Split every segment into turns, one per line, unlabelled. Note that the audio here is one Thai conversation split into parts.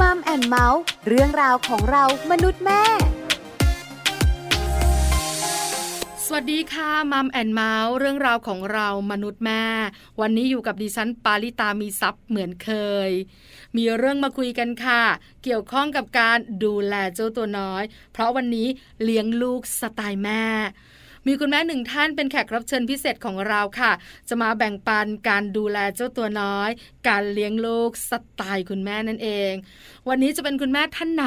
Mom and Mouth เรื่องราวของเรามนุษย์แม่
สวัสดีค่ะ Mom and Mouth เรื่องราวของเรามนุษย์แม่ วันนี้อยู่กับดิฉันปาริตามีทรัพย์เหมือนเคย มีเรื่องมาคุยกันค่ะ เกี่ยวข้องกับการดูแลเจ้าตัวน้อย เพราะวันนี้เลี้ยงลูกสไตล์แม่ มีคุณแม่หนึ่งท่านเป็นแขกรับเชิญพิเศษของเราค่ะ จะมาแบ่งปันการดูแลเจ้าตัวน้อย การเลี้ยงลูกสไตล์คุณแม่นั่นเอง วันนี้จะเป็นคุณแม่ท่านไหน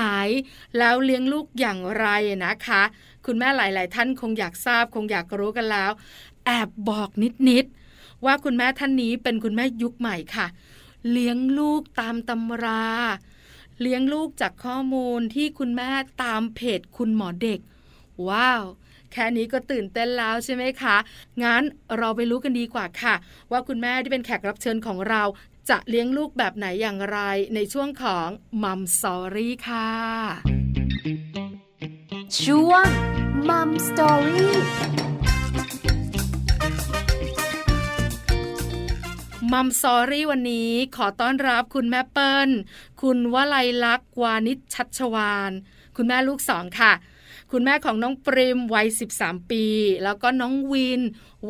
แล้วเลี้ยงลูกอย่างไรนะคะ คุณแม่หลาย ๆ ท่านคงอยากทราบ คงอยากรู้กันแล้ว แอบบอกนิด ๆ ว่าคุณแม่ท่านนี้เป็นคุณแม่ยุคใหม่ค่ะ เลี้ยงลูกตามตำราเลี้ยงลูกจากข้อมูลที่คุณแม่ตามเพจคุณหมอเด็ก ว้าว แค่นี้ก็ตื่นเต้นแล้วใช่ไหมคะ งั้นเราไปรู้กันดีกว่าค่ะ ว่าคุณแม่ที่เป็นแขกรับเชิญของเราจะเลี้ยงลูกแบบไหนอย่างไรในช่วงของ Mom Story ค่ะ
ช่วง
Mom Story Mom Story วันนี้ขอต้อนรับคุณแม่เปิ้ล คุณวลัยลักษณ์วานิชชัชวาน คุณแม่ลูกสองค่ะ คุณแม่ของน้องปริมวัย 13 ปี แล้วก็น้องวิน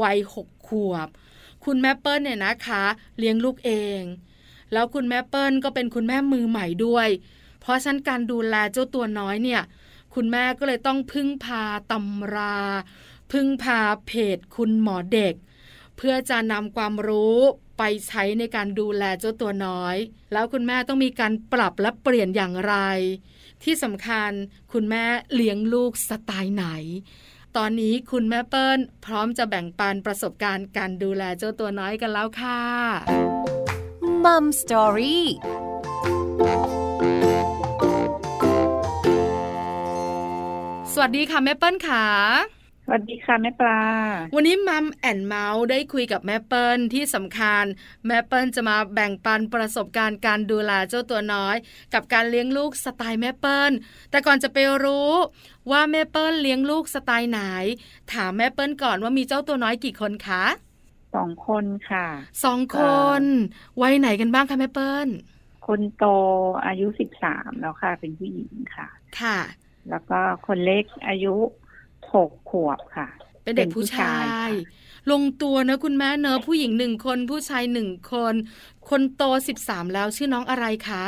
วัย 6 ขวบ คุณแม่เปิ้ลเนี่ยนะคะ เลี้ยงลูกเอง แล้วคุณแม่เปิ้ลก็เป็นคุณแม่มือใหม่ด้วย เพราะฉะนั้นการดูแลเจ้าตัวน้อยเนี่ย คุณแม่ก็เลยต้องพึ่งพาตำรา พึ่งพาเพจคุณหมอเด็ก เพื่อจะนำความรู้ไปใช้ในการดูแลเจ้าตัวน้อย แล้วคุณแม่ต้องมีการปรับและเปลี่ยนอย่างไร ที่สำคัญคุณแม่เลี้ยงลูกสไตล์ไหน ตอนนี้คุณแม่เปิ้ลพร้อมจะแบ่งปันประสบการณ์การดูแลเจ้าตัวน้อยกันแล้วค่ะ
Mom Story ส
วัสดีค่ะแม่เปิ้ลค่ะ
ส วัสดีค่ะแม่ปลา
วันนี้ Mom and Mouth ได้คุยกับแม่เปิ้ลที่สำคัญ แม่เปิ้ลจะมาแบ่งปันประสบการณ์การดูแลเจ้าตัวน้อย กับการเลี้ยงลูกสไตล์แม่เปิ้ลแต่ก่อนจะไปรู้ว่าแม่เปิ้ลเลี้ยงลูกสไตล์ไหน ถามแม่เปิ้ลก่อนว่ามีเจ้าตัวน้อยกี่คนคะ
สองคนค่ะ
สองคนวัยไหนกันบ้างคะแม่เปิ้ล
คนโตอายุสิบสามแล้วค่ะ เป็นผู้หญิงค่ะ
ค่ะ
แล้วก็คนเล็กอายุ หกขวบค่ะ
เป็นเด็กผู้ชาย
ค่ะ
ลงตัวเนอะคุณแม่เนอะผู้หญิงหนึ่งคนผู้ชายหนึ่งคน คนโตสิบสามแล้วชื่อน้องอะไรคะ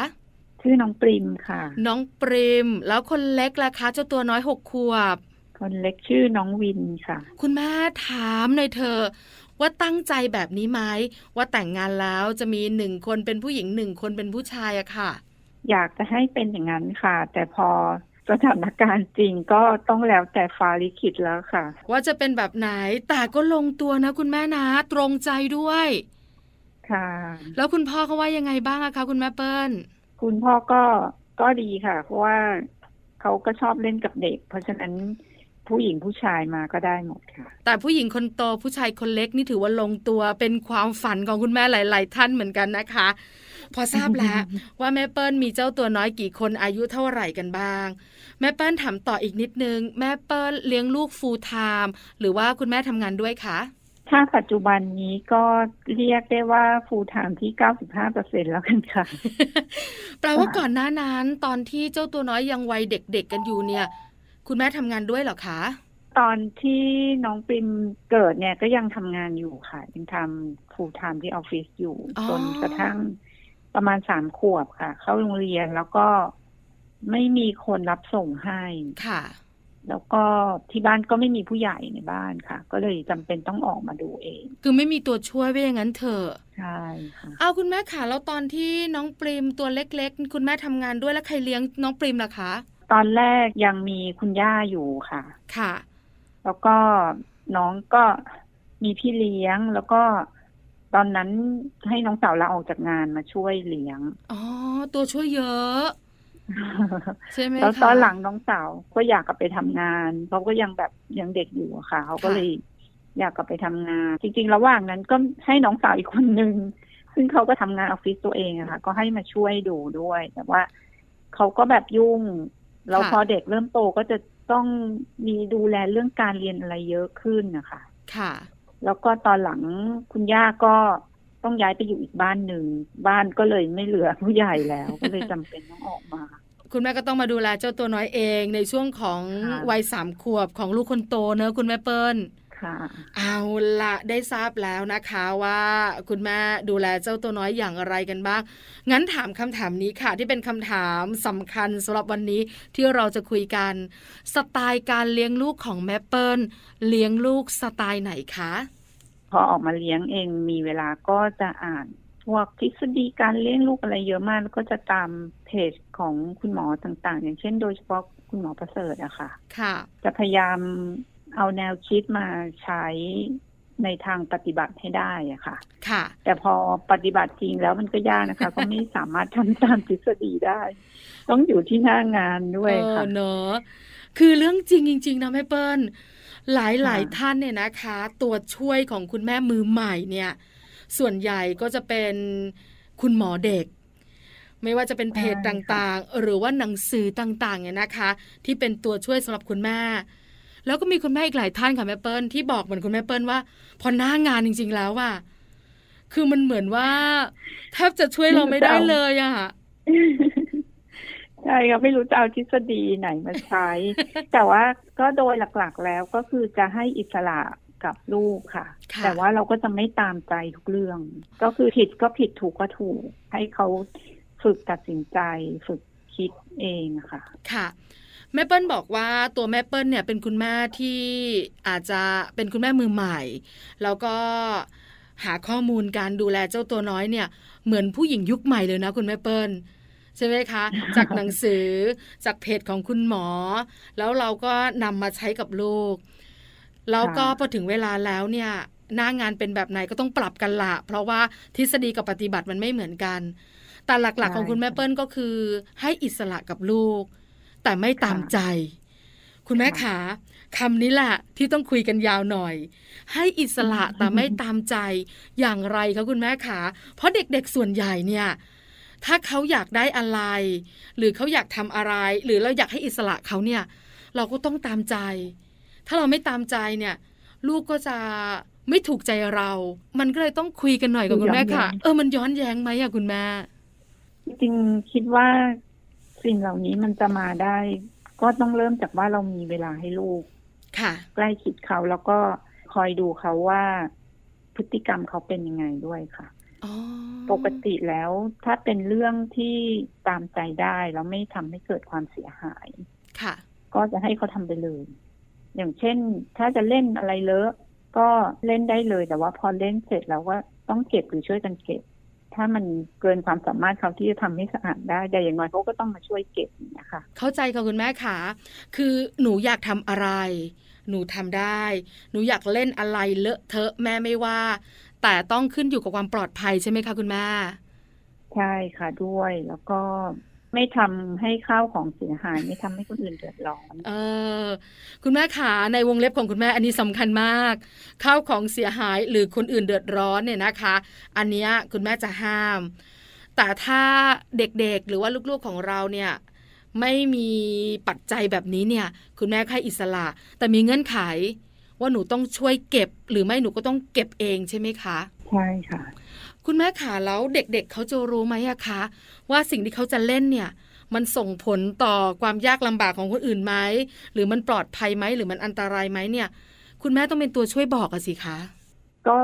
ชื่อน้องปริมค่ะ
น้องปริม แล้วคนเล็กล่ะคะเจ้าตัวน้อยหกขวบ
คนเล็กชื่อน้องวินค่ะ
คุณแม่ถามหน่อยเธอะว่าตั้งใจแบบนี้ไหมว่าแต่งงานแล้วจะมีหนึ่งคนเป็นผู้หญิงหนึ่งคนเป็นผู้ชายอะค่ะ
อยากจะให้เป็นอย่างนั้นค่ะ แต่พอ สถานการณ์จริงก็ต้องแล้วแต่ฟ้าลิขิตแล้วค่ะ
ว่าจะเป็นแบบไหนแต่ก็ลงตัวนะ คุณแม่นะตรงใจด้วย
ค่ะ
แล้วคุณพ่อเขาว่ายังไงบ้างอะคะคุณแม่เปิ้ล
คุณพ่อก็ก็ดีค่ะ เพราะว่าเขาก็ชอบเล่นกับเด็ก เพราะฉะนั้นผู้หญิงผู้ชายมาก็ได้หมดค่ะ
แต่ผู้หญิงคนโตผู้ชายคนเล็กนี่ถือว่าลงตัวเป็นความฝันของคุณแม่หลาย ๆ ท่านเหมือนกันนะคะ พอทราบแล้วว่าแม่เปิ้ลมีเจ้าตัวน้อยกี่คนอายุเท่าไหร่กันบ้าง แม่เปิ้ลถามต่ออีกนิดนึง แม่เปิ้ลเลี้ยงลูก full-time หรือว่าคุณแม่ทำงานด้วยคะ
ถ้าปัจจุบันนี้ก็เรียกได้ว่า full-time ที่ 95เปอร์เซ็นต์แล้วกันค่ะ
แปลว่าก่อนหน้านั้นตอนที่เจ้าตัวน้อยยังวัยเด็กๆกันอยู่เนี่ย คุณแม่ทำงานด้วยเหรอคะ
ตอนที่น้องปริมเกิดเนี่ยก็ยังทำงานอยู่ค่ะ ยังทำ full-time ที่ออฟฟิศอยู่
อ๋อ
จนกระทั่งประมาณสามขวบค่ะ เข้าโรงเรียนแล้วก็ ไม่มีคนรับส่งให้
ค่ะ
แล้วก็ที่บ้านก็ไม่มีผู้ใหญ่ในบ้านค่ะ ก็เลยจำเป็นต้องออกมาดูเอง
คือไม่มีตัวช่วยไว้อย่างนั้นเถอะ
ใช่ค่ะ
เอาคุณแม่ค่ะแล้วตอนที่น้องปริมตัวเล็ก ๆ คุณแม่ทำงานด้วยแล้วใครเลี้ยงน้องปริมล่ะคะ
ตอนแรกยังมีคุณย่าอยู่ค่ะ
ค่ะ
แล้วก็น้องก็มีพี่เลี้ยงแล้วก็ตอนนั้นให้น้องสาวลาออกจากงานมาช่วยเลี้ยง
อ๋อ ตัวช่วยเยอะ ใช่ไหม
แล้ว
คะ
ตอนหลังน้องสาวก็อยากกลับไปทำงานเขาก็ยังแบบยังเด็กอยู่อะค่ะเขาก็
ค่ะ
เลยอยากกลับไปทำงาน จริง ๆ ระหว่างนั้นก็ให้น้องสาวอีกคนนึงซึ่งเขาก็ทำงานออฟฟิศตัวเองอะค่ะ ก็ให้มาช่วยดูด้วย แต่ว่าเขาก็แบบยุ่งแล้วพอเด็กเริ่มโตก็จะต้องมีดูแลเรื่องการเรียนอะไรเยอะขึ้นนะคะ
ค่ะ
แล้วก็ตอนหลังคุณย่าก็ ต้องย้ายไปอยู่อีกบ้านหนึ่ง บ้านก็เลยไม่เหลือผู้ใหญ่แล้ว ก็เลยจำเป็นต้องออกมา
คุณแม่ก็ต้องมาดูแลเจ้าตัวน้อยเองในช่วงของ
ค่ะ
วัยสามขวบของลูกคนโตเนอะคุณแม่เปิ้ล
ค่ะ
เอาละได้ทราบแล้วนะคะว่า คุณแม่ดูแลเจ้าตัวน้อยอย่างไรกันบ้าง งั้นถามคำถามนี้ค่ะ ที่เป็นคำถามสำคัญสำหรับวันนี้ที่เราจะคุยกันสไตล์การเลี้ยงลูกของแม่เปิ้ลเลี้ยงลูกสไตล์ไหนคะ
พอออกมาเลี้ยงเองมีเวลาก็จะอ่านพวกทฤษฎีการเลี้ยงลูกอะไรเยอะมาก แล้วก็จะตามเพจของคุณหมอต่างๆ อย่างเช่นโดยเฉพาะคุณหมอประเสริฐอะค่ะ
ค่ะ
จะพยายามเอาแนวคิดมาใช้ในทางปฏิบัติให้ได้อะค่ะ
ค่ะ
แต่พอปฏิบัติจริงแล้วมันก็ยากนะคะ ก็ไม่สามารถทำตามทฤษฎีได้ ต้องอยู่ที่หน้างานด้วย
เออ
ค่ะ
เนอะคือเรื่องจริงจริงๆนะแม่เปิ้ล หลายหลาย
ค่ะ
ท่านเนี่ยนะคะ ตัวช่วยของคุณแม่มือใหม่เนี่ย ส่วนใหญ่ก็จะเป็นคุณหมอเด็ก ไม่ว่าจะเป็นเพจต่างๆ หรือว่าหนังสือต่างๆเนี่ยนะคะ ที่เป็นตัวช่วยสำหรับคุณแม่ แล้วก็มีคุณแม่อีกหลายท่านค่ะแม่เปิ้ลที่บอกเหมือนคุณแม่เปิ้ลว่า พอหน้างานจริง ๆ แล้วอะคือมันเหมือนว่าแทบจะช่วยเราไม่ได้เลยอะ
ใช่ค่ะไม่รู้จะเอาทฤษฎีไหนมาใช้ แต่ว่าก็โดยหลักๆแล้วก็คือจะให้อิสระกับลูกค่ะ
ค่ะ
แต่ว่าเราก็จะไม่ตามใจทุกเรื่อง ก็คือผิดก็ผิดถูกก็ถูก ให้เขาฝึกตัดสินใจ ฝึกคิดเองอะค่ะ
ค่ะแม่เปิ้ลบอกว่าตัวแม่เปิ้ลเนี่ยเป็นคุณแม่ที่อาจจะเป็นคุณแม่มือใหม่ แล้วก็หาข้อมูลการดูแลเจ้าตัวน้อยเนี่ย เหมือนผู้หญิงยุคใหม่เลยนะคุณแม่เปิ้ล ใช่ไหมคะ จากหนังสือจากเพจของคุณหมอ แล้วเราก็นำมาใช้กับลูก แล้วก็
ค่ะ
พอถึงเวลาแล้วเนี่ยหน้างานเป็นแบบไหนก็ต้องปรับกันละ เพราะว่าทฤษฎีกับปฏิบัติมันไม่เหมือนกัน แต่หลักๆของคุณแม่เปิ้ลก็คือ ให้อิสระกับลูก แต่ไม่ตามใจ คุณแม่ขาคำนี้แหละที่ต้องคุยกันยาวหน่อย ให้อิสระแต่ไม่ตามใจอย่างไรคะคุณแม่ขาเพราะเด็กๆส่วนใหญ่เนี่ย ถ้าเขาอยากได้อะไร หรือเขาอยากทำอะไร หรือเราอยากให้อิสระเขาเนี่ย เราก็ต้องตามใจ ถ้าเราไม่ตามใจเนี่ย ลูกก็จะไม่ถูกใจเรา มันก็เลยต้องคุยกันหน่อยกับคุณแม่ค่ะ
ย้อนแย้ง
เออ มันย้อนแย้งไหมอะคุณแม่
จริงๆคิดว่าสิ่งเหล่านี้มันจะมาได้ ก็ต้องเริ่มจากว่าเรามีเวลาให้ลูก
ค่ะ
ใกล้ชิดเขาแล้วก็คอยดูเขาว่าพฤติกรรมเขาเป็นยังไงด้วยค่ะ
อ๋อ
ปกติแล้วถ้าเป็นเรื่องที่ตามใจได้แล้วไม่ทำให้เกิดความเสียหาย
ค่ะ
ก็จะให้เขาทำไปเลย อย่างเช่น ถ้าจะเล่นอะไรเลอะ ก็เล่นได้เลยแต่ว่าพอเล่นเสร็จแล้วก็ต้องเก็บหรือช่วยกันเก็บ ถ้ามันเกินความสามารถเขาที่จะทำให้สะอาดได้แต่อย่างน้อยเขาก็ต้องมาช่วยเก็บอย่างนะคะ
เข้าใจค่ะคุณแม่ค่ะ คือหนูอยากทำอะไร หนูทำได้ หนูอยากเล่นอะไรเลอะเทอะแม่ไม่ว่า แต่ต้องขึ้นอยู่กับความปลอดภัยใช่ไหมคะคุณแม่
ใช่ค่ะด้วยแล้วก็ไม่ทำให้ข้าวของเสียหาย ไม่ทำให้คนอื่นเดือดร้อน
เออ คุณแม่ขาในวงเล็บของคุณแม่อันนี้สำคัญมาก ข้าวของเสียหายหรือคนอื่นเดือดร้อนเนี่ยนะคะ อันเนี้ยคุณแม่จะห้าม แต่ถ้าเด็กๆหรือว่าลูกๆของเราเนี่ยไม่มีปัจจัยแบบนี้เนี่ย คุณแม่ให้อิสระ แต่มีเงื่อนไข ว่าหนูต้องช่วยเก็บ หรือไม่หนูก็ต้องเก็บเองใช่ไหมคะ
ใช่ค่ะ
คุณแม่ขาแล้วเด็กๆเเขาจะรู้ไหมอะคะ ว่าสิ่งที่เขาจะเล่นเนี่ย มันส่งผลต่อความยากลำบากของคนอื่นไหมหรือมันปลอดภัยไหมหรือมันอันตรายไหมเนี่ย คุณแม่ต้องเป็นตัวช่วยบอกอะสิคะ
ก็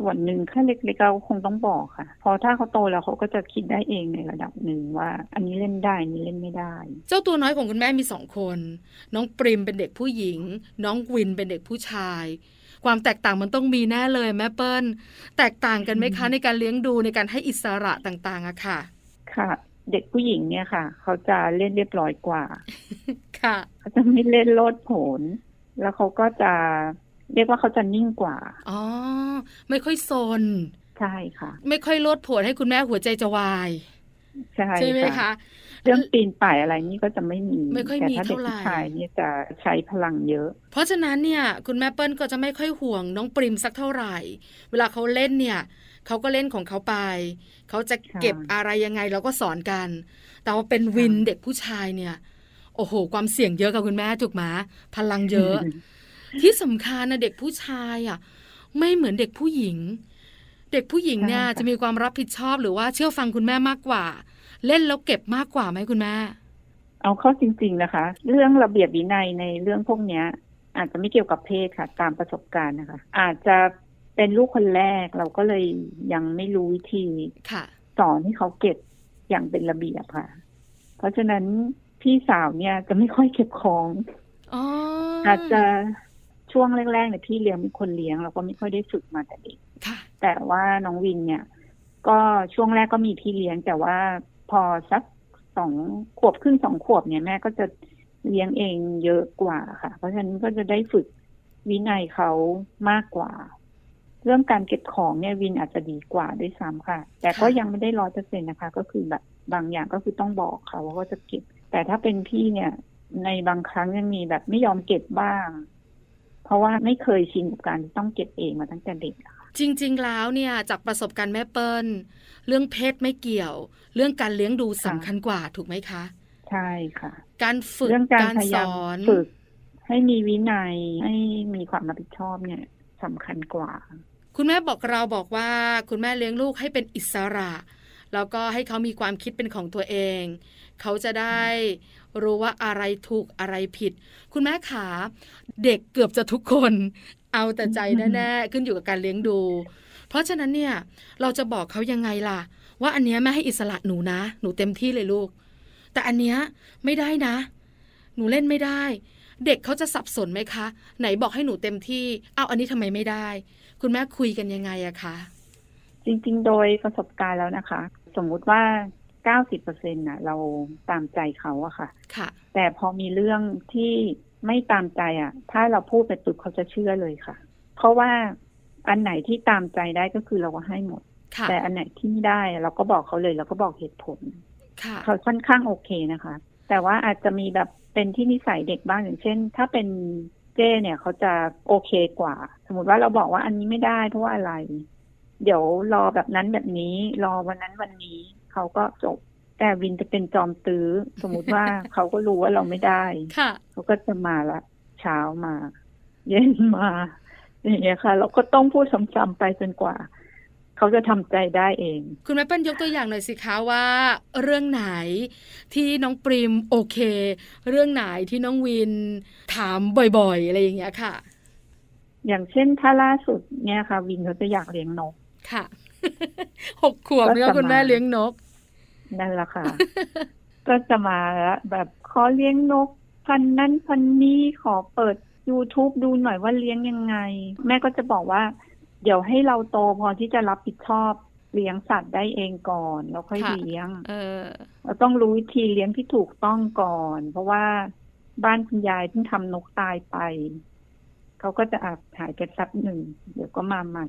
ส่วนหนึ่งแค่เล็กๆเราคงต้องบอกค่ะ พอถ้าเขาโตแล้วเขาก็จะคิดได้เองในระดับหนึ่งว่า อันนี้เล่นได้อันนี้เล่นไม่ได้
เจ้าตัวน้อยของคุณแม่มีสองคน น้องปริมเป็นเด็กผู้หญิง น้องวินเป็นเด็กผู้ชาย ความแตกต่างมันต้องมีแน่เลยแม่เปิ้ลแตกต่างกันไหมคะในการเลี้ยงดูในการให้อิสระต่างๆอะค่ะ
ค่ะ เด็กผู้หญิงเนี่ยค่ะ เขาจะเล่นเรียบร้อยกว่า
ค่ะ
เขาจะไม่เล่นโลดโผนแล้วเขาก็จะ เรียกว่าเขาจะนิ่งกว่า
อ๋อ ไม่ค่อยโซน
ใช่ค่ะ
ไม่ค่อยโลดโผนให้คุณแม่หัวใจจะวาย
ใช่
ใช่ไหมคะ
เรื่องปีนป่ายอะไรนี่ก็จะไม่มี
ไม่ค่อย
แต่
มี
ถ้าเด็ก
เท่าไหร่
ผู้ชายเนี่ยจะใช้พลังเยอะ
เพราะฉะนั้นเนี่ยคุณแม่เปิ้ลก็จะไม่ค่อยห่วงน้องปริมสักเท่าไหร่ เวลาเขาเล่นเนี่ยเขาก็เล่นของเขาไป เขาจะเก็บ
ค่ะ
อะไรยังไงเราก็สอนกัน แต่ว่าเป็นวินเด็กผู้ชายเนี่ย โอ้โห ความเสี่ยงเยอะกับคุณแม่ถูกไหมพลังเยอะ ที่สำคัญนะเด็กผู้ชายอะไม่เหมือนเด็กผู้หญิง เด็กผู้หญิงเนี่ยจะมีความรับผิดชอบหรือว่าเชื่อฟังคุณแม่มากกว่า เล่นแล้วเก็บมากกว่าไหมคุณแม่
เอาเข้าจริง ๆนะคะ เรื่องระเบียบวินัยในเรื่องพวกเนี้ย อาจจะไม่เกี่ยวกับเพศค่ะ ตามประสบการณ์นะคะ อาจจะเป็นลูกคนแรกเราก็เลยยังไม่รู้วิธี
ค่ะ
สอนให้เขาเก็บอย่างเป็นระเบียบค่ะ เพราะฉะนั้นพี่สาวเนี่ยจะไม่ค่อยเก็บของ
อ๋อ
อาจจะ ช่วงแรกๆเนี่ยพี่เลี้ยงเป็นคนเลี้ยงเราก็ไม่ค่อยได้ฝึกมาแต่เด็ก
ค่ะ
แต่ว่าน้องวินเนี่ย ก็ช่วงแรกก็มีพี่เลี้ยง แต่ว่าพอสักสองขวบครึ่งสองขวบเนี่ยแม่ก็จะเลี้ยงเองเยอะกว่าค่ะ เพราะฉะนั้นก็จะได้ฝึกวินัยเขามากกว่า เรื่องการเก็บของเนี่ยวินอาจจะดีกว่าด้วยซ้ำค่ะ แต่ก็
ค่ะ
ยังไม่ได้ร้อยเปอร์เซ็นนะคะ ก็คือแบบบางอย่างก็คือต้องบอกเขาว่าก็จะเก็บ แต่ถ้าเป็นพี่เนี่ย ในบางครั้งยังมีแบบไม่ยอมเก็บบ้าง เพราะว่าไม่เคยชินกับการที่ต้องเก็บเองมาตั้งแต่เด็กอะค่ะ
จริง ๆ แล้วเนี่ยจากประสบการณ์แม่เปิ้ล เรื่องเพศไม่เกี่ยว เรื่องการเลี้ยงดูสำคัญกว่าถูกไหมคะ
ใช่ค่ะ
การฝึก
เรื่องการ
การ
พยา
ส
ยาม
อน
ฝึก ให้มีวินัยให้มีความรับผิดชอบเนี่ยสำคัญกว่า
คุณแม่บอกเราบอกว่า คุณแม่เลี้ยงลูกให้เป็นอิสระแล้วก็ให้เขามีความคิดเป็นของตัวเอง เขาจะได้ รู้ว่าอะไรถูกอะไรผิด คุณแม่ขาเด็กเกือบจะทุกคน เอาแต่ใจแน่ๆขึ้นอยู่กับการเลี้ยงดู เพราะฉะนั้นเนี่ยเราจะบอกเขายังไงล่ะ ว่าอันเนี้ยแม่ให้อิสระหนูนะ หนูเต็มที่เลยลูก แต่อันเนี้ยไม่ได้นะ หนูเล่นไม่ได้ เด็กเขาจะสับสนไหมคะ ไหนบอกให้หนูเต็มที่เอาอันนี้ทำไมไม่ได้ คุณแม่คุยกันยังไงอะคะ
จริงๆ โดยประสบการณ์แล้วนะคะ สมมุติว่า 90เปอร์เซ็นต์น่ะ เราตามใจเขาอะค่ะ
ค่ะ
แต่พอมีเรื่องที่ไม่ตามใจอะถ้าเราพูดไปปุ๊บเขาจะเชื่อเลยค่ะ เพราะว่าอันไหนที่ตามใจได้ก็คือเราก็ให้หมด
ค่ะ
แต่อันไหนที่ไม่ได้อะเราก็บอกเขาเลยเราก็บอกเหตุผล
ค่ะ
เขาค่อนข้างโอเคนะคะ แต่ว่าอาจจะมีแบบเป็นที่นิสัยเด็กบ้างอย่างเช่น ถ้าเป็นเจ้เนี่ยเขาจะโอเคกว่า สมมติว่าเราบอกว่าอันนี้ไม่ได้เพราะว่าอะไร เดี๋ยวรอแบบนั้นแบบนี้ รอวันนั้นวันนี้ เขาก็จบ แต่วินจะเป็นจอมตื้อ สมมติว่าเขาก็รู้ว่าเราไม่ได้
ค่ะ
เขาก็จะมาละ เช้ามา เย็นมาอย่างเงี้ยค่ะ เราก็ต้องพูดซ้ำๆไปจนกว่า เขาจะทำใจได้เอง
คุณแม่เปิ้ลยกตัวอย่างหน่อยสิคะว่า เรื่องไหนที่น้องปริมโอเค เรื่องไหนที่น้องวินถามบ่อยๆ อะไรอย่างเงี้ยค่ะ
อย่างเช่นถ้าล่าสุดเนี่ยค่ะ วินเขาจะอยากเลี้ยงนก
ค่ะ หกขวบ
ก็
เนี่ย
จะ
คุณแม่
มา
เลี้ยงนก
นั่นแหละค่ะ ก็จะมาแล้วแบบขอเลี้ยงนก พันนั้นพันนี้ขอเปิด YouTube ดูหน่อยว่าเลี้ยงยังไง แม่ก็จะบอกว่า เดี๋ยวให้เราโตพอที่จะรับผิดชอบเลี้ยงสัตว์ได้เองก่อนแล้วค่อย
ค่ะ
เลี้ยง
เออ
เราต้องรู้วิธีเลี้ยงที่ถูกต้องก่อน เพราะว่าบ้านคุณยายเพิ่งทำนกตายไป เขาก็จะอาจหายไปสักหนึ่ง เดี๋ยวก็มาใหม่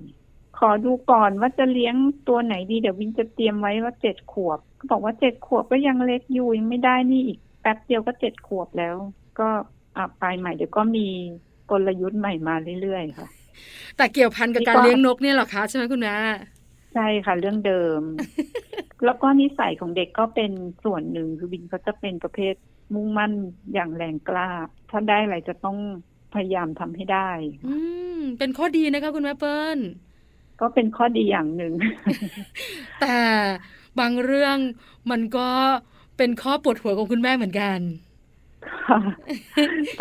ขอดูก่อนว่าจะเลี้ยงตัวไหนดีเดี๋ยววินจะเตรียมไว้ว่าเจ็ดขวบก็บอกว่าเจ็ดขวบก็ยังเล็กอยู่ยังไม่ได้นี่อีกแป๊บเดียวก็เจ็ดขวบแล้ว ก็อะไปใหม่เดี๋ยวก็มีกลยุทธ์ใหม่มาเรื่อยๆค่ะ
แต่เกี่ยวพันกับการ
นี่ก็
เลี้ยงนกเนี่ยเหรอคะใช่ไหมคุณแม่
ใช่ค่ะ เรื่องเดิม แล้วก็นิสัยของเด็กก็เป็นส่วนหนึ่งคือวินเขาจะเป็นประเภทมุ่งมั่นอย่างแรงกล้า ถ้าได้อะไรจะต้องพยายามทำให้ได้
อืมเป็นข้อดีนะคะคุณแม่เปิ้ล
ก็เป็นข้อดีอย่างหนึ่ง
แต่บางเรื่องมันก็เป็นข้อปวดหัวของคุณแม่เหมือนกัน
ค่ะ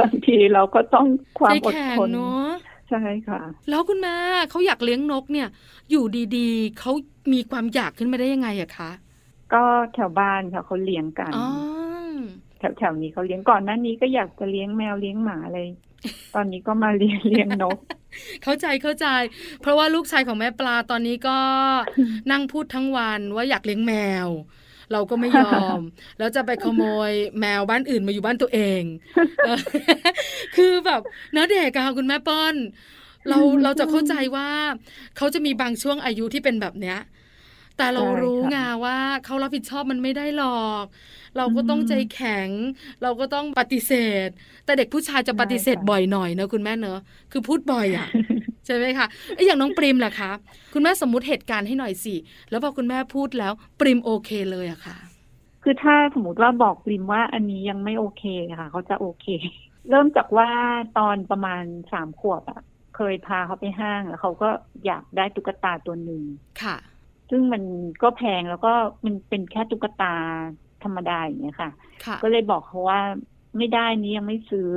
บางทีเราก็ต้องความ
ใจ
อด
แข็ง
ทน
เนาะ
ใช่ค่ะ
แล้วคุณแม่เขาอยากเลี้ยงนกเนี่ย อยู่ดีๆเขามีความอยากขึ้นมาได้ยังไงอะคะ
ก็แถวบ้านค่ะเขาเลี้ยงกัน
อ๋อ
แถวแถวนี้เขาเลี้ยงก่อนหน้านี้ก็อยากจะเลี้ยงแมวเลี้ยงหมาเลย ตอนนี้ก็มาเลี้ยงเลี้ยงนก
เข้าใจเข้าใจ เพราะว่าลูกชายของแม่ปลาตอนนี้ก็นั่งพูดทั้งวันว่าอยากเลี้ยงแมว เราก็ไม่ยอม แล้วจะไปขโมยแมวบ้านอื่นมาอยู่บ้านตัวเองเออคือแบบเนื้อเด็กอะค่ะคุณแม่เป้อนเราเราจะเข้าใจว่าเขาจะมีบางช่วงอายุที่เป็นแบบเนี้ยแต่เรา
ใช่
รู้
ค่ะ
ไงว่าเขารับผิดชอบมันไม่ได้หรอก เราก็ต้อง
อืม
ใจแข็ง เราก็ต้องปฏิเสธ แต่เด็กผู้ชายจะ
ใช่
ปฏิเสธ
ค่ะ
บ่อยหน่อยเนอะคุณแม่เนอะคือพูดบ่อยอะใช่ไหมคะไอ้ยอย่างน้องปริมล่ะคะคุณแม่สมมุติเหตุการณ์ให้หน่อยสิแล้วพอคุณแม่พูดแล้วปริมโอเคเลยอะค่ะ
คือถ้าสมมติว่าบอกปริมว่าอันนี้ยังไม่โอเคค่ะเขาจะโอเค เริ่มจากว่าตอนประมาณสามขวบอะเคเคยพาเขาไปห้างแล้วเขาก็อยากได้ตุ๊กตาตัวหนึ่ง
ค่ะ
ซึ่งมันก็แพงแล้วก็มันเป็นแค่ตุ๊กตา ธรรมดาอย่างเงี้ยค่ะ
ค่ะ
ก็เลยบอกเขาว่าไม่ได้นี้ยังไม่ซื้อ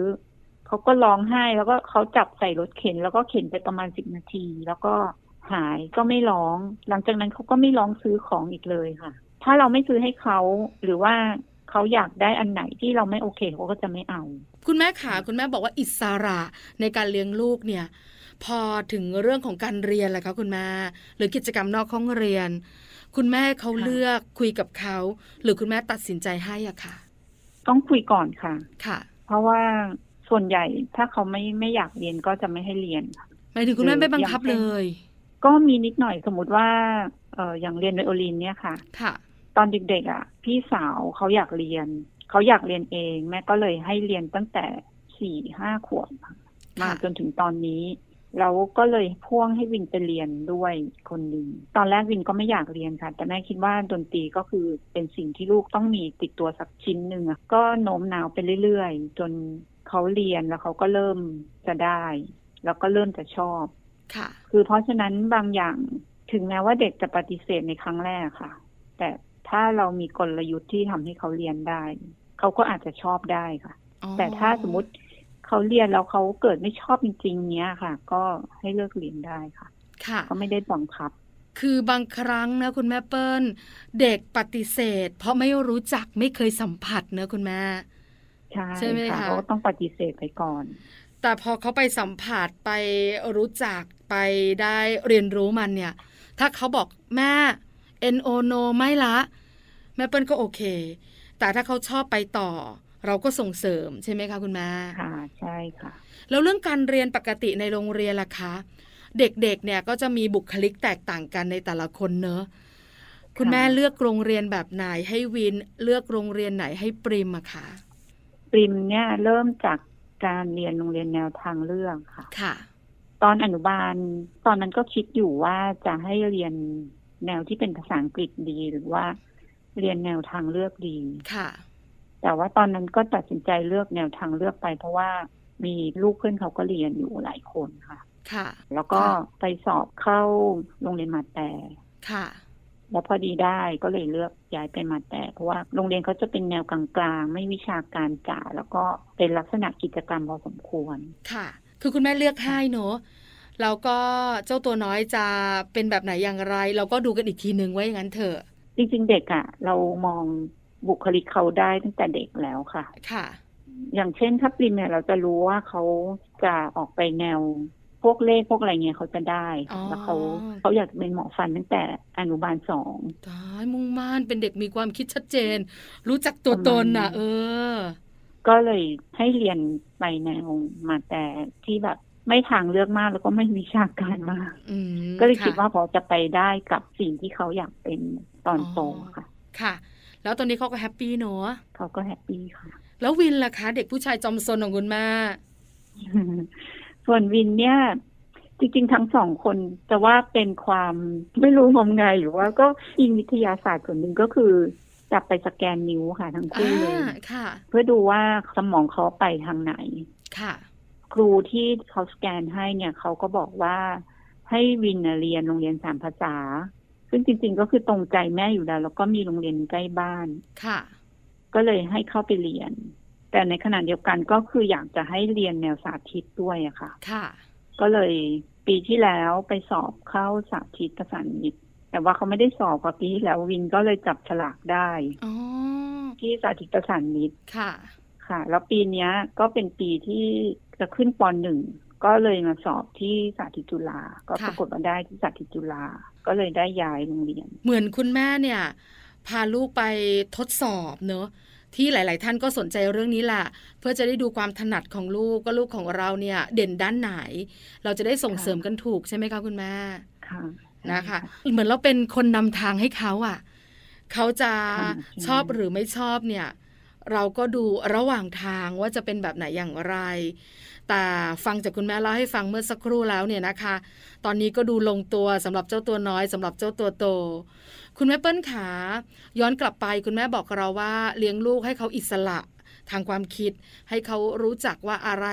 เขาก็ร้องไห้แล้วก็เขาจับใส่รถเข็น แล้วก็เข็นไปประมาณสิบนาที แล้วก็หายก็ไม่ร้อง หลังจากนั้นเขาก็ไม่ร้องซื้อของอีกเลยค่ะ ถ้าเราไม่ซื้อให้เขาหรือว่าเขาอยากได้อันไหนที่เราไม่โอเคเขาก็จะไม่เอา
คุณแม่ขาคุณแม่บอกว่าอิสระในการเลี้ยงลูกเนี่ย พอถึงเรื่องของการเรียนแหละคะคุณแม่หรือกิจกรรมนอกห้องเรียน คุณแม่เขา
ค่ะ
เลือกคุยกับเขา หรือคุณแม่ตัดสินใจให้อะค่ะ
ต้องคุยก่อนค่ะ
ค่ะ
เพราะว่าส่วนใหญ่ถ้าเขาไม่ไม่อยากเรียนก็จะไม่ให้เรียนค่ะ
หมายถึงคุณแม่
หรือ
ไม่บังคับ
อย่างเช่
เล
น
ย
ก็มีนิดหน่อยสมมติว่าเอออย่างเรียนไวโอลินเนี่ยค่ะ
ค่ะ
ตอนเด็กๆอะ พี่สาวเขาอยากเรียน เขาอยากเรียนเอง แม่ก็เลยให้เรียนตั้งแต่สี่ห้าขวบค่ะมาจนถึงตอนนี้ แล้วก็เลยพ่วงให้วินไปเรียนด้วยคนหนึ่งตอนแรกวินก็ไม่อยากเรียนค่ะ แต่แม่คิดว่าดนตรีก็คือเป็นสิ่งที่ลูกต้องมีติดตัวสักชิ้นหนึ่งอะก็โน้มน้าวไปเรื่อยๆ จนเขาเรียนแล้วเขาก็เริ่มจะได้ แล้วก็เริ่มจะชอบ
ค่ะ
คือเพราะฉะนั้นบางอย่างถึงแม้ว่าเด็กจะปฏิเสธในครั้งแรกค่ะ แต่ถ้าเรามีกลยุทธ์ที่ทำให้เขาเรียนได้ เขาก็อาจจะชอบได้ค่ะ
อ๋อ
แต่ถ้าสมมติ เขาเรียนแล้วเขาเกิดไม่ชอบจริง ๆ เนี้ยค่ะ ก็ให้เลิกเรียนได้ค่ะ
ค่ะ
ก็ไม่ได้บังคับ
คือบางครั้งนะคุณแม่เปิ้ลเด็กปฏิเสธ เพราะไม่รู้จักไม่เคยสัมผัสเนอะคุณแม่
ใช่
ใช่ไหม
ค่ะ
คะ
เขาก็ต้องปฏิเสธไปก่อน
แต่พอเขาไปสัมผัสไปรู้จักไปได้เรียนรู้มันเนี่ย ถ้าเขาบอกแม่ N O no ไม่ละ แม่เปิ้ลก็โอเค แต่ถ้าเขาชอบไปต่อ เราก็ส่งเสริมใช่ไหมคะคุณแม่
ค่ะ ใช่ค่ะ
แล้วเรื่องการเรียนปกติในโรงเรียนล่ะคะ เด็กๆเนี่ยก็จะมีบุคลิกแตกต่างกันในแต่ละคนเนอะคุณแม่เลือกโรงเรียนแบบไหนให้วินเลือกโรงเรียนไหนให้ปริมอะคะ
ปริมเนี่ยเริ่มจากการเรียนโรงเรียนแนวทางเลือกค่ะ
ค่ะ
ตอนอนุบาลตอนนั้นก็คิดอยู่ว่าจะให้เรียนแนวที่เป็นภาษาอังกฤษดีหรือว่า เรียนแนวทางเลือกดี
ค่ะ
แต่ว่าตอนนั้นก็ตัดสินใจเลือกแนวทางเลือกไป เพราะว่ามีลูกเพื่อนเขาก็เรียนอยู่หลายคนค่ะ
ค่ะ
แล้วก็
ค่ะ
ไปสอบเข้าโรงเรียนมาแต่
ค่ะ
แล้วพอดีได้ก็เลยเลือกย้ายไปมาแต่ เพราะว่าโรงเรียนเขาจะเป็นแนวกลางๆ ไม่วิชาการจ๋าแล้วก็เป็นลักษณะกิจกรรมพอสมควร
ค่ะ คือคุณแม่เลือกให้เนอะแล้วก็เจ้าตัวน้อยจะเป็นแบบไหนอย่างไร เราก็ดูกันอีกทีนึงไว้อย่างนั้นเถอะ
จริงๆเด็กอะ่ะ เรามอง บุคลิกเขาได้ตั้งแต่เด็กแล้วค่ะ
ค่ะ
อย่างเช่นถ้าปริมเนี่ยเราจะรู้ว่าเขาจะออกไปแนวพวกเลขพวกอะไรเงี้ยเขาจะได้
อ๋อ
แล้วเขาเขาอยากจะเป็นหมอฟันตั้งแต่อนุบาลสอง
ตายมุ่งมั่นเป็นเด็กมีความคิดชัดเจน รู้จักตัวตนน่ะ เออ
ก็เลยให้เรียนไปแนวมาแต่ที่แบบไม่ทางเลือกมากแล้วก็ไม่วิชาการมาก
อืม
ก็เลยคิดว่าพอจะไปได้กับสิ่งที่เขาอยากเป็นตอนโตค่ะ
ค่ะ แล้วตอนนี้เขาก็ happy เนอะ
เขาก็ happy ค่ะ
แล้ววินล่ะคะ เด็กผู้ชายจอมซนของคุณแม่
ส่วนวินเนี่ย จริง ๆ ทั้งสองคนจะว่าเป็นความไม่รู้งมงายหรือว่าก็อิงวิทยาศาสตร์ส่วนหนึ่งก็คือจับไปสแกนนิ้วค่ะทั้งคู่เลย
อ่าค่ะ
เพื่อดูว่าสมองเขาไปทางไหน
ค่ะ
ครูที่เขาสแกนให้เนี่ยเขาก็บอกว่าให้วินน่ะเรียนโรงเรียนสามภาษา ซึ่งจริง ๆ ก็คือตรงใจแม่อยู่แล้ว แล้วก็มีโรงเรียนใกล้บ้าน
ค่ะ
ก็เลยให้เข้าไปเรียน แต่ในขณะเดียวกันก็คืออยากจะให้เรียนแนวสาธิตด้วยอะค่ะ
ค่ะ
ก็เลยปีที่แล้วไปสอบเข้าสาธิตประสานมิตรแต่ว่าเขาไม่ได้สอบกว่าปีที่แล้ววินก็เลยจับฉลากได้
อ๋อ
ที่สาธิตประสานมิตร
ค่ะ
ค่ะ แล้วปีเนี้ยก็เป็นปีที่จะขึ้นปหนึ่ง ก็เลยมาสอบที่สาธิตจุฬาก็
ค่ะ
ปรากฏว่าได้ที่สาธิตจุฬา ก็เลยได้ย้ายโรงเรียน
เหมือนคุณแม่เนี่ย พาลูกไปทดสอบเนอะที่หลาย ๆ ท่านก็สนใจเรื่องนี้แหละเพื่อจะได้ดูความถนัดของลูกก็ลูกของเราเนี่ย เด่นด้านไหน เราจะได้ส่ง
ค่ะ
เสริมกันถูกใช่ไหมคะคุณแม่
ค่ะ
นะคะ
ใช่
เหมือนเราเป็นคนนำทางให้เขาอะเขาจะ
ค่ะ
ชอบหรือไม่ชอบเนี่ย เราก็ดูระหว่างทางว่าจะเป็นแบบไหนอย่างไร แต่ฟังจากคุณแม่เล่าให้ฟังเมื่อสักครู่แล้วเนี่ยนะคะ ตอนนี้ก็ดูลงตัวสำหรับเจ้าตัวน้อยสำหรับเจ้าตัวโต คุณแม่เปิ้ลขาย้อนกลับไปคุณแม่บอกเราว่าเลี้ยงลูกให้เขาอิสระทางความคิด ให้เขารู้จักว่าอะไร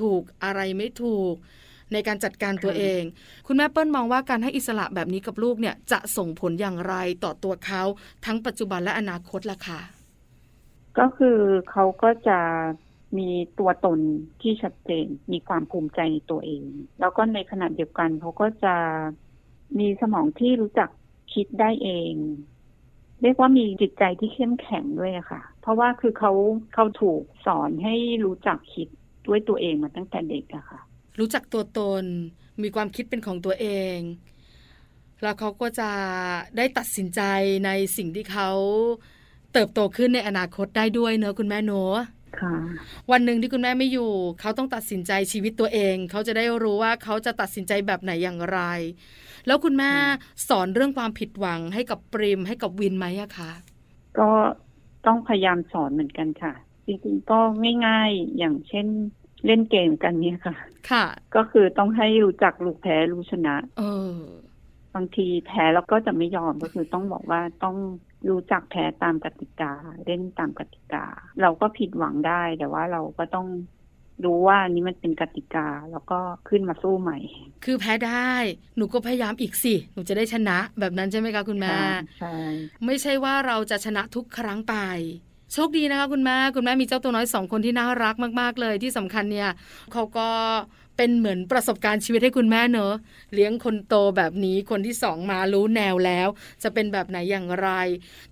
ถูกอะไรไม่ถูก ในการจัดการตัวเอง คุณแม่เปิ้ลมองว่าการให้อิสระแบบนี้กับลูกเนี่ยจะส่งผลอย่างไรต่อตัวเขาทั้งปัจจุบันและอนาคตล่ะคะ
ก็คือเขาก็จะ มีตัวตนที่ชัดเจน มีความภูมิใจในตัวเอง แล้วก็ในขณะเดียวกันเขาก็จะมีสมองที่รู้จักคิดได้เอง เรียกว่ามีจิตใจที่เข้มแข็งด้วยค่ะ เพราะว่าคือเขาเขาถูกสอนให้รู้จักคิดด้วยตัวเองมาตั้งแต่เด็กอะค่ะ
รู้จักตัวตน มีความคิดเป็นของตัวเอง แล้วเขาก็จะได้ตัดสินใจในสิ่งที่เขาเติบโตขึ้นในอนาคตได้ด้วยเนอะคุณแม่เน วันหนึ่งที่คุณแม่ไม่อยู่ เขาต้องตัดสินใจชีวิตตัวเอง เขาจะได้รู้ว่าเขาจะตัดสินใจแบบไหนอย่างไร แล้วคุณแม่สอนเรื่องความผิดหวังให้กับปริมให้กับวินไหมอะคะ
ก็ต้องพยายามสอนเหมือนกันค่ะ จริงๆก็ง่ายๆอย่างเช่นเล่นเกมกันเนี่ยค่ะ
ค่ะ
ก็คือต้องให้รู้จักลูกแพ้รู้ชนะ
เออ
บางทีแพ้แล้วก็จะไม่ยอมก็คือต้องบอกว่าต้อง รู้จักแพ้ตามกติกา เล่นตามกติกา เราก็ผิดหวังได้ แต่ว่าเราก็ต้องรู้ว่านี้มันเป็นกติกาแล้วก็ขึ้นมาสู้ใหม่
คือแพ้ได้ หนูก็พยายามอีกสิ หนูจะได้ชนะแบบนั้นใช่ไหมคะคุณแม่
ใช่
ไม่ใช่ว่าเราจะชนะทุกครั้งไปโชคดีนะคะคุณแม่คุณแม่มีเจ้าตัวน้อยสองคนที่น่ารักมาก ๆ เลยที่สำคัญเนี่ยเขาก็ เป็นเหมือนประสบการณ์ชีวิตให้คุณแม่เนอะเลี้ยงคนโตแบบนี้คนที่สองมารู้แนวแล้ว จะเป็นแบบไหนอย่างไร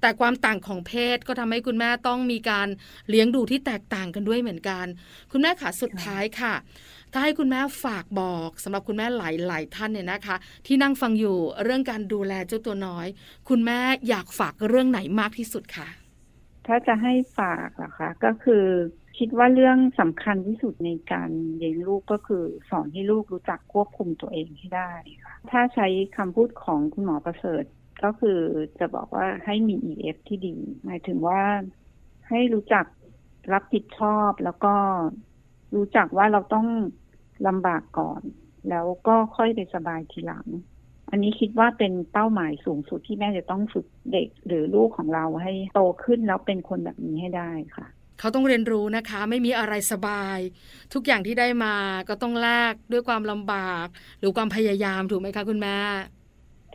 แต่ความต่างของเพศก็ทำให้คุณแม่ต้องมีการเลี้ยงดูที่แตกต่างกันด้วยเหมือนกัน คุณแม่ขาสุดท้ายค่ะถ้าให้คุณแม่ฝากบอกสำหรับคุณแม่หลาย ๆ ท่านเนี่ยนะคะ ที่นั่งฟังอยู่เรื่องการดูแลเจ้าตัวน้อย คุณแม่อยากฝากเรื่องไหนมากที่สุดคะ
ถ้าจะให้ฝากอะคะก็คือ คิดว่าเรื่องสำคัญที่สุดในการเลี้ยงลูกก็คือสอนให้ลูกรู้จักควบคุมตัวเองให้ได้ค่ะถ้าใช้คำพูดของคุณหมอประเสริฐ ก็คือจะบอกว่าให้มี EF ที่ดี หมายถึงว่าให้รู้จักรับผิดชอบแล้วก็รู้จักว่าเราต้องลำบากก่อน แล้วก็ค่อยไปสบายทีหลัง อันนี้คิดว่าเป็นเป้าหมายสูงสุดที่แม่จะต้องฝึกเด็กหรือลูกของเราให้โตขึ้นแล้วเป็นคนแบบนี้ให้ได้ค่ะ
เขาต้องเรียนรู้นะคะ ไม่มีอะไรสบาย ทุกอย่างที่ได้มาก็ต้องแลกด้วยความลำบาก หรือความพยายามถูกไหมคะคุณแม่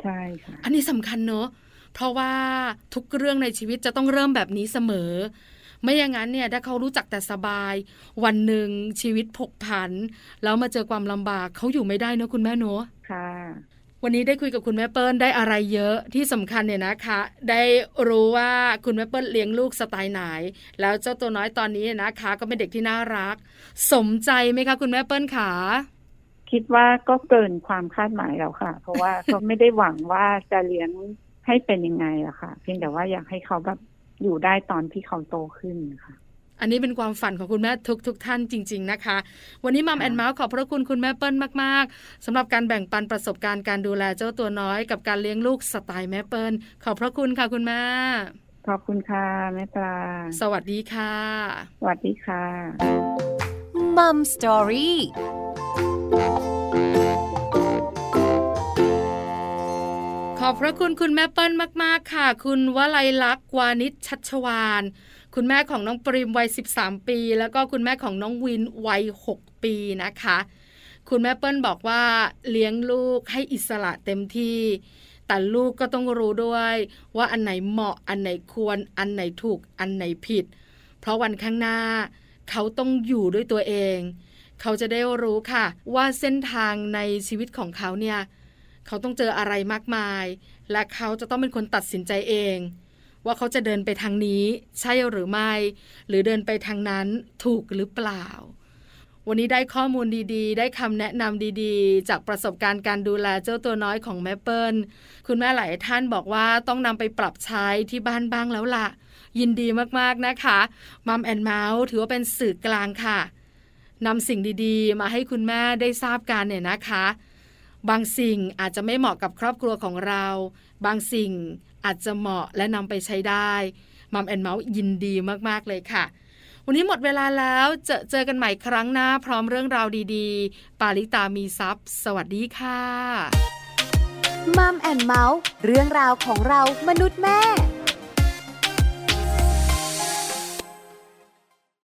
ใช่ค่ะ
อันนี้สำคัญเนอะเพราะว่าทุกเรื่องในชีวิตจะต้องเริ่มแบบนี้เสมอ ไม่อย่างนั้นเนี่ยถ้าเขารู้จักแต่สบาย วันหนึ่งชีวิตผกผัน แล้วมาเจอความลำบากเขาอยู่ไม่ได้เนอะคุณแม่เนอะ
ค่ะ
วันนี้ได้คุยกับคุณแม่เปิ้ลได้อะไรเยอะที่สำคัญเนี่ยนะคะ ได้รู้ว่าคุณแม่เปิ้ลเลี้ยงลูกสไตล์ไหน แล้วเจ้าตัวน้อยตอนนี้นะคะ ก็เป็นเด็กที่น่ารัก สมใจไหมคะ คุณแม่เปิ้ลขา
คิดว่าก็เกินความคาดหมายแล้วค่ะ เพราะว่าเขาไม่ได้หวังว่าจะเลี้ยงให้เป็นยังไงอะค่ะ เพียงแต่ว่าอยากให้เขาแบบอยู่ได้ตอนที่เขาโตขึ้นค่ะ
อันนี้เป็นความฝันของคุณแม่ทุกทุกท่านจริง ๆนะคะ วันนี้มัมแอนเมาส์ขอบพระคุณคุณแม่เปิ้ลมากๆสำหรับการแบ่งปันประสบการณ์การดูแลเจ้าตัวน้อยกับการเลี้ยงลูกสไตล์แม่เปิ้ลขอบพระคุณค่ะคุณแม่
ขอบคุณค่ะแม่ปลา
สวัสดีค่ะ
สวัสดีค่ะ
มัมสตอรี่
ขอบพระคุณคุณแม่เปิ้ลมาก ๆ ค่ะ คุณวลัยลักษณ์วานิชชัชวาน คุณแม่ของน้องปริมวัย 13 ปี แล้วก็คุณแม่ของน้องวินวัย 6 ปีนะคะ คุณแม่เปิ้ลบอกว่าเลี้ยงลูกให้อิสระเต็มที่แต่ลูกก็ต้องรู้ด้วย ว่าอันไหนเหมาะอันไหนควร อันไหนถูกอันไหนผิด เพราะวันข้างหน้า เขาต้องอยู่ด้วยตัวเอง เขาจะได้รู้ค่ะ ว่าเส้นทางในชีวิตของเขาเนี่ย เขาต้องเจออะไรมากมาย และเขาจะต้องเป็นคนตัดสินใจเอง ว่าเขาจะเดินไปทางนี้ ใช่หรือไม่ หรือเดินไปทางนั้นถูกหรือเปล่า วันนี้ได้ข้อมูลดีๆ ได้คำแนะนำดีๆ จากประสบการณ์การดูแลเจ้าตัวน้อยของแม่เปิ้ลคุณแม่หลายท่านบอกว่าต้องนำไปปรับใช้ที่บ้านบ้างแล้วล่ะ ยินดีมากๆนะคะ Mom and Mouth ถือว่าเป็นสื่อกลางค่ะนำสิ่งดีๆ มาให้คุณแม่ได้ทราบกันเนี่ยนะคะ บางสิ่งอาจจะไม่เหมาะกับครอบครัวของเรา บางสิ่ง อาจจะเหมาะและนำไปใช้ได้ Mom and Mouth ยินดีมากๆเลยค่ะ วันนี้หมดเวลาแล้วเจอเจอกันใหม่ครั้งหน้าพร้อมเรื่องราวดีๆ ปาลิตามีซัพ์สวัสดีค่ะ
มัมแอนเมาส์เรื่องราวของเรามนุษย์แม่